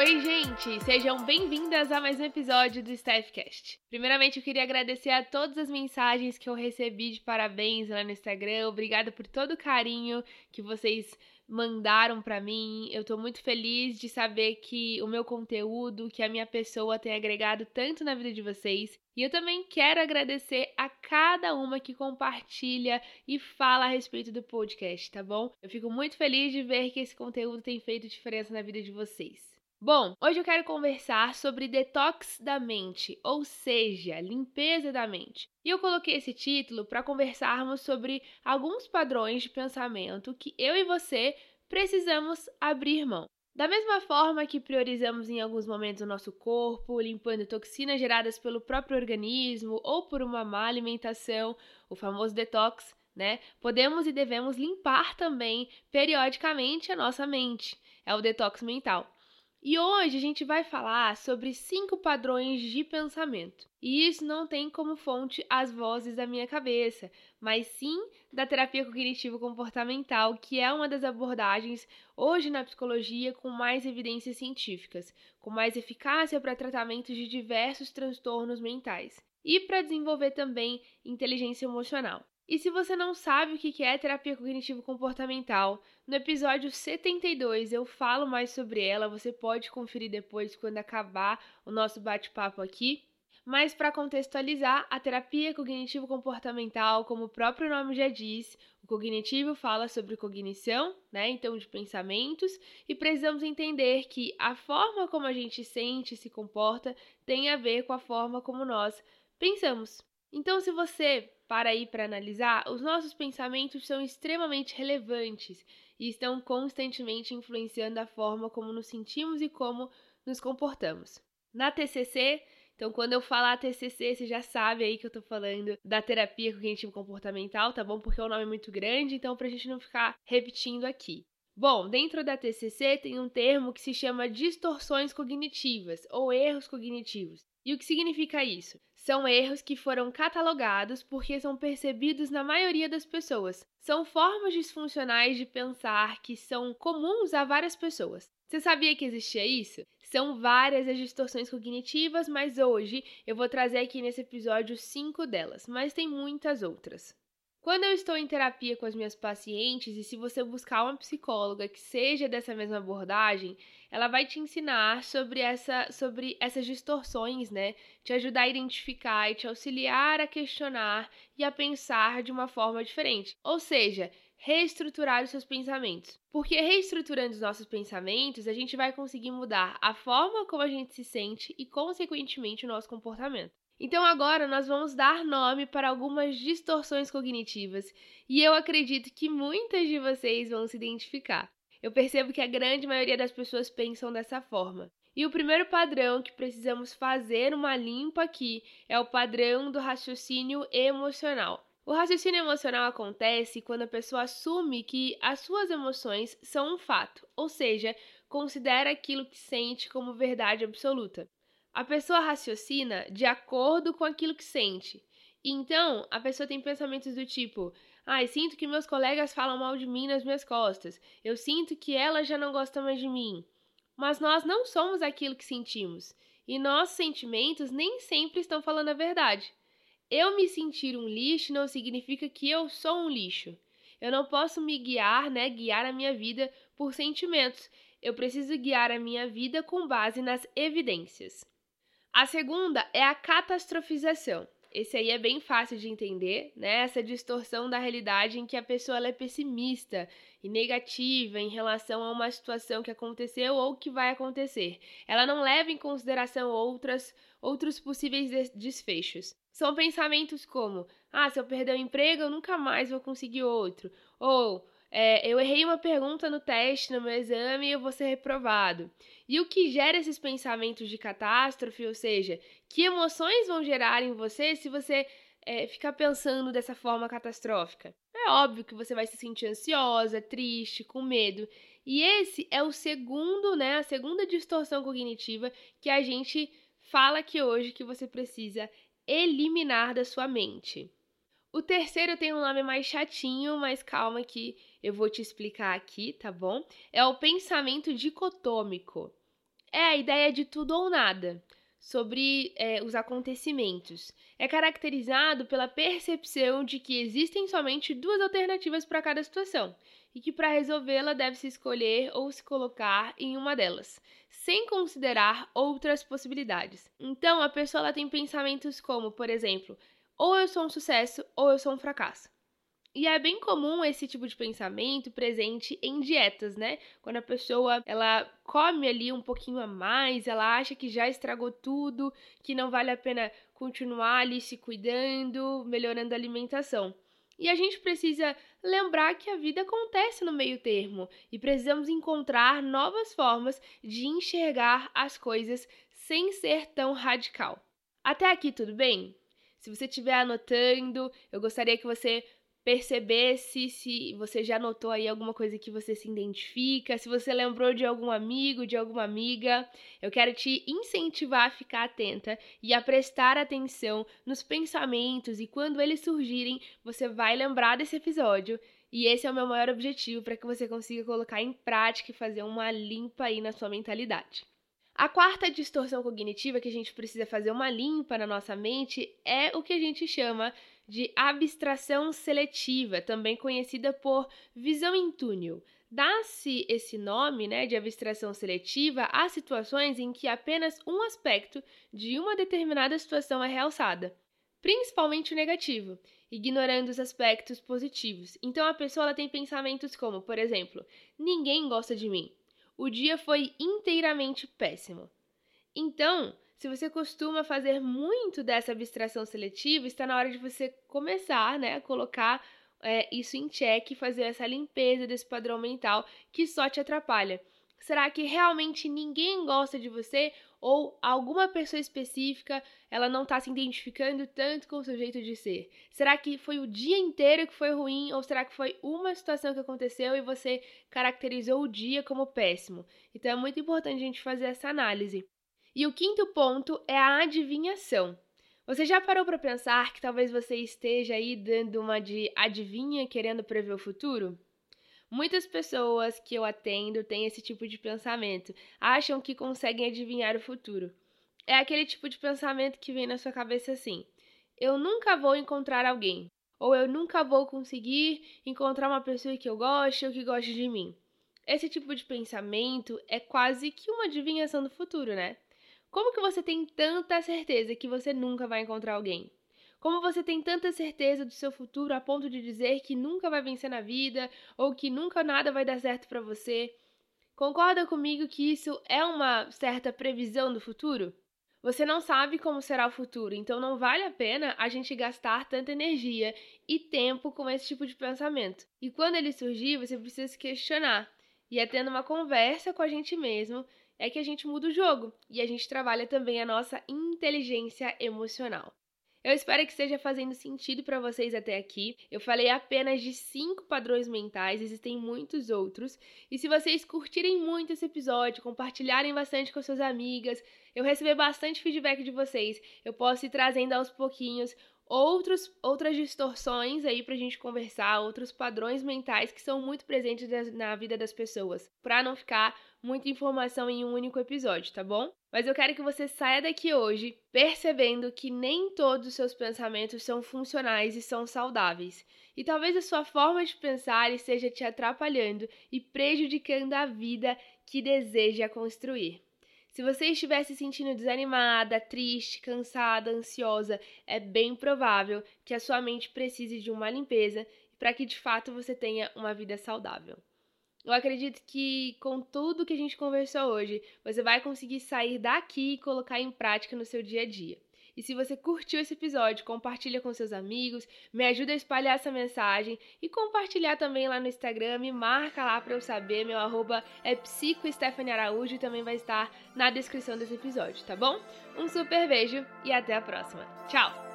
Oi, gente! Sejam bem-vindas a mais um episódio do Staffcast. Primeiramente, eu queria agradecer a todas as mensagens que eu recebi de parabéns lá no Instagram. Obrigada por todo o carinho que vocês mandaram para mim. Eu tô muito feliz de saber que o meu conteúdo, que a minha pessoa tem agregado tanto na vida de vocês. E eu também quero agradecer a cada uma que compartilha e fala a respeito do podcast, tá bom? Eu fico muito feliz de ver que esse conteúdo tem feito diferença na vida de vocês. Bom, hoje eu quero conversar sobre detox da mente, ou seja, limpeza da mente. E eu coloquei esse título para conversarmos sobre alguns padrões de pensamento que eu e você precisamos abrir mão. Da mesma forma que priorizamos em alguns momentos o nosso corpo, limpando toxinas geradas pelo próprio organismo ou por uma má alimentação, o famoso detox, né? Podemos e devemos limpar também periodicamente a nossa mente. É o detox mental. E hoje a gente vai falar sobre cinco padrões de pensamento. E isso não tem como fonte as vozes da minha cabeça, mas sim da terapia cognitivo-comportamental, que é uma das abordagens hoje na psicologia com mais evidências científicas, com mais eficácia para tratamento de diversos transtornos mentais e para desenvolver também inteligência emocional. E se você não sabe o que é terapia cognitivo-comportamental, no episódio 72 eu falo mais sobre ela, você pode conferir depois quando acabar o nosso bate-papo aqui. Mas para contextualizar, a terapia cognitivo-comportamental, como o próprio nome já diz, o cognitivo fala sobre cognição, né? Então, de pensamentos, e precisamos entender que a forma como a gente sente e se comporta tem a ver com a forma como nós pensamos. Então, se você para aí para analisar, os nossos pensamentos são extremamente relevantes e estão constantemente influenciando a forma como nos sentimos e como nos comportamos. Na TCC, então quando eu falar TCC, você já sabe aí que eu tô falando da terapia cognitivo comportamental, tá bom? Porque é um nome muito grande, então pra gente não ficar repetindo aqui. Bom, dentro da TCC tem um termo que se chama distorções cognitivas ou erros cognitivos. E o que significa isso? São erros que foram catalogados porque são percebidos na maioria das pessoas. São formas disfuncionais de pensar que são comuns a várias pessoas. Você sabia que existia isso? São várias as distorções cognitivas, mas hoje eu vou trazer aqui nesse episódio cinco delas, mas tem muitas outras. Quando eu estou em terapia com as minhas pacientes, e se você buscar uma psicóloga que seja dessa mesma abordagem, ela vai te ensinar sobre, essa, sobre essas distorções, né? Te ajudar a identificar e te auxiliar a questionar e a pensar de uma forma diferente. Ou seja, reestruturar os seus pensamentos. Porque reestruturando os nossos pensamentos, a gente vai conseguir mudar a forma como a gente se sente e, consequentemente, o nosso comportamento. Então agora nós vamos dar nome para algumas distorções cognitivas e eu acredito que muitas de vocês vão se identificar. Eu percebo que a grande maioria das pessoas pensam dessa forma. E o primeiro padrão que precisamos fazer uma limpa aqui é o padrão do raciocínio emocional. O raciocínio emocional acontece quando a pessoa assume que as suas emoções são um fato, ou seja, considera aquilo que sente como verdade absoluta. A pessoa raciocina de acordo com aquilo que sente. Então, a pessoa tem pensamentos do tipo: "Ai, ah, sinto que meus colegas falam mal de mim nas minhas costas. Eu sinto que ela já não gosta mais de mim." Mas nós não somos aquilo que sentimos, e nossos sentimentos nem sempre estão falando a verdade. Eu me sentir um lixo não significa que eu sou um lixo. Eu não posso me guiar, né, guiar a minha vida por sentimentos. Eu preciso guiar a minha vida com base nas evidências. A segunda é a catastrofização. Esse aí é bem fácil de entender, né? Essa distorção da realidade em que a pessoa é pessimista e negativa em relação a uma situação que aconteceu ou que vai acontecer. Ela não leva em consideração outras outros possíveis desfechos. São pensamentos como: ah, se eu perder o emprego, eu nunca mais vou conseguir outro. Ou é, eu errei uma pergunta no teste, no meu exame, e eu vou ser reprovado. E o que gera esses pensamentos de catástrofe, ou seja, que emoções vão gerar em você se você é, ficar pensando dessa forma catastrófica? É óbvio que você vai se sentir ansiosa, triste, com medo. E esse é o segundo, né, a segunda distorção cognitiva que a gente fala que hoje que você precisa eliminar da sua mente. O terceiro tem um nome mais chatinho, mas calma que eu vou te explicar aqui, tá bom? É o pensamento dicotômico. é a ideia de tudo ou nada sobre é, os acontecimentos. É caracterizado pela percepção de que existem somente duas alternativas para cada situação e que para resolvê-la deve-se escolher ou se colocar em uma delas, sem considerar outras possibilidades. Então, a pessoa tem pensamentos como, por exemplo, ou eu sou um sucesso ou eu sou um fracasso. E é bem comum esse tipo de pensamento presente em dietas, né? Quando a pessoa ela come ali um pouquinho a mais, ela acha que já estragou tudo, que não vale a pena continuar ali se cuidando, melhorando a alimentação. E a gente precisa lembrar que a vida acontece no meio termo e precisamos encontrar novas formas de enxergar as coisas sem ser tão radical. Até aqui tudo bem? Se você estiver anotando, eu gostaria que você percebesse se você já notou aí alguma coisa que você se identifica, se você lembrou de algum amigo, de alguma amiga. Eu quero te incentivar a ficar atenta e a prestar atenção nos pensamentos e quando eles surgirem, você vai lembrar desse episódio. E esse é o meu maior objetivo para que você consiga colocar em prática e fazer uma limpa aí na sua mentalidade. A quarta distorção cognitiva que a gente precisa fazer uma limpa na nossa mente é o que a gente chama de abstração seletiva, também conhecida por visão em túnel. Dá-se esse nome né, de abstração seletiva a situações em que apenas um aspecto de uma determinada situação é realçada, principalmente o negativo, ignorando os aspectos positivos. Então a pessoa tem pensamentos como, por exemplo, ninguém gosta de mim. O dia foi inteiramente péssimo. Então, se você costuma fazer muito dessa abstração seletiva, está na hora de você começar né, a colocar é, isso em xeque, fazer essa limpeza desse padrão mental que só te atrapalha. Será que realmente ninguém gosta de você ou alguma pessoa específica ela não está se identificando tanto com o seu jeito de ser? Será que foi o dia inteiro que foi ruim ou será que foi uma situação que aconteceu e você caracterizou o dia como péssimo? Então é muito importante a gente fazer essa análise. E o quinto ponto é a adivinhação. Você já parou para pensar que talvez você esteja aí dando uma de adivinha querendo prever o futuro? Muitas pessoas que eu atendo têm esse tipo de pensamento, acham que conseguem adivinhar o futuro. É aquele tipo de pensamento que vem na sua cabeça assim: eu nunca vou encontrar alguém, ou eu nunca vou conseguir encontrar uma pessoa que eu goste ou que goste de mim. Esse tipo de pensamento é quase que uma adivinhação do futuro, né? Como que você tem tanta certeza que você nunca vai encontrar alguém? Como você tem tanta certeza do seu futuro a ponto de dizer que nunca vai vencer na vida ou que nunca nada vai dar certo para você? Concorda comigo que isso é uma certa previsão do futuro? Você não sabe como será o futuro, então não vale a pena a gente gastar tanta energia e tempo com esse tipo de pensamento. E quando ele surgir, você precisa se questionar. E é tendo uma conversa com a gente mesmo é que a gente muda o jogo e a gente trabalha também a nossa inteligência emocional. Eu espero que esteja fazendo sentido para vocês até aqui. Eu falei apenas de cinco padrões mentais, existem muitos outros. E se vocês curtirem muito esse episódio, compartilharem bastante com suas amigas, eu receber bastante feedback de vocês, eu posso ir trazendo aos pouquinhos outros, outras distorções aí pra gente conversar, outros padrões mentais que são muito presentes na vida das pessoas, para não ficar muita informação em um único episódio, tá bom? Mas eu quero que você saia daqui hoje percebendo que nem todos os seus pensamentos são funcionais e são saudáveis. E talvez a sua forma de pensar esteja te atrapalhando e prejudicando a vida que deseja construir. Se você estiver se sentindo desanimada, triste, cansada, ansiosa, é bem provável que a sua mente precise de uma limpeza para que de fato você tenha uma vida saudável. Eu acredito que com tudo que a gente conversou hoje, você vai conseguir sair daqui e colocar em prática no seu dia a dia. E se você curtiu esse episódio, compartilha com seus amigos, me ajuda a espalhar essa mensagem e compartilhar também lá no Instagram, me marca lá para eu saber, meu arroba é psicostephanie e também vai estar na descrição desse episódio, tá bom? Um super beijo e até a próxima. Tchau!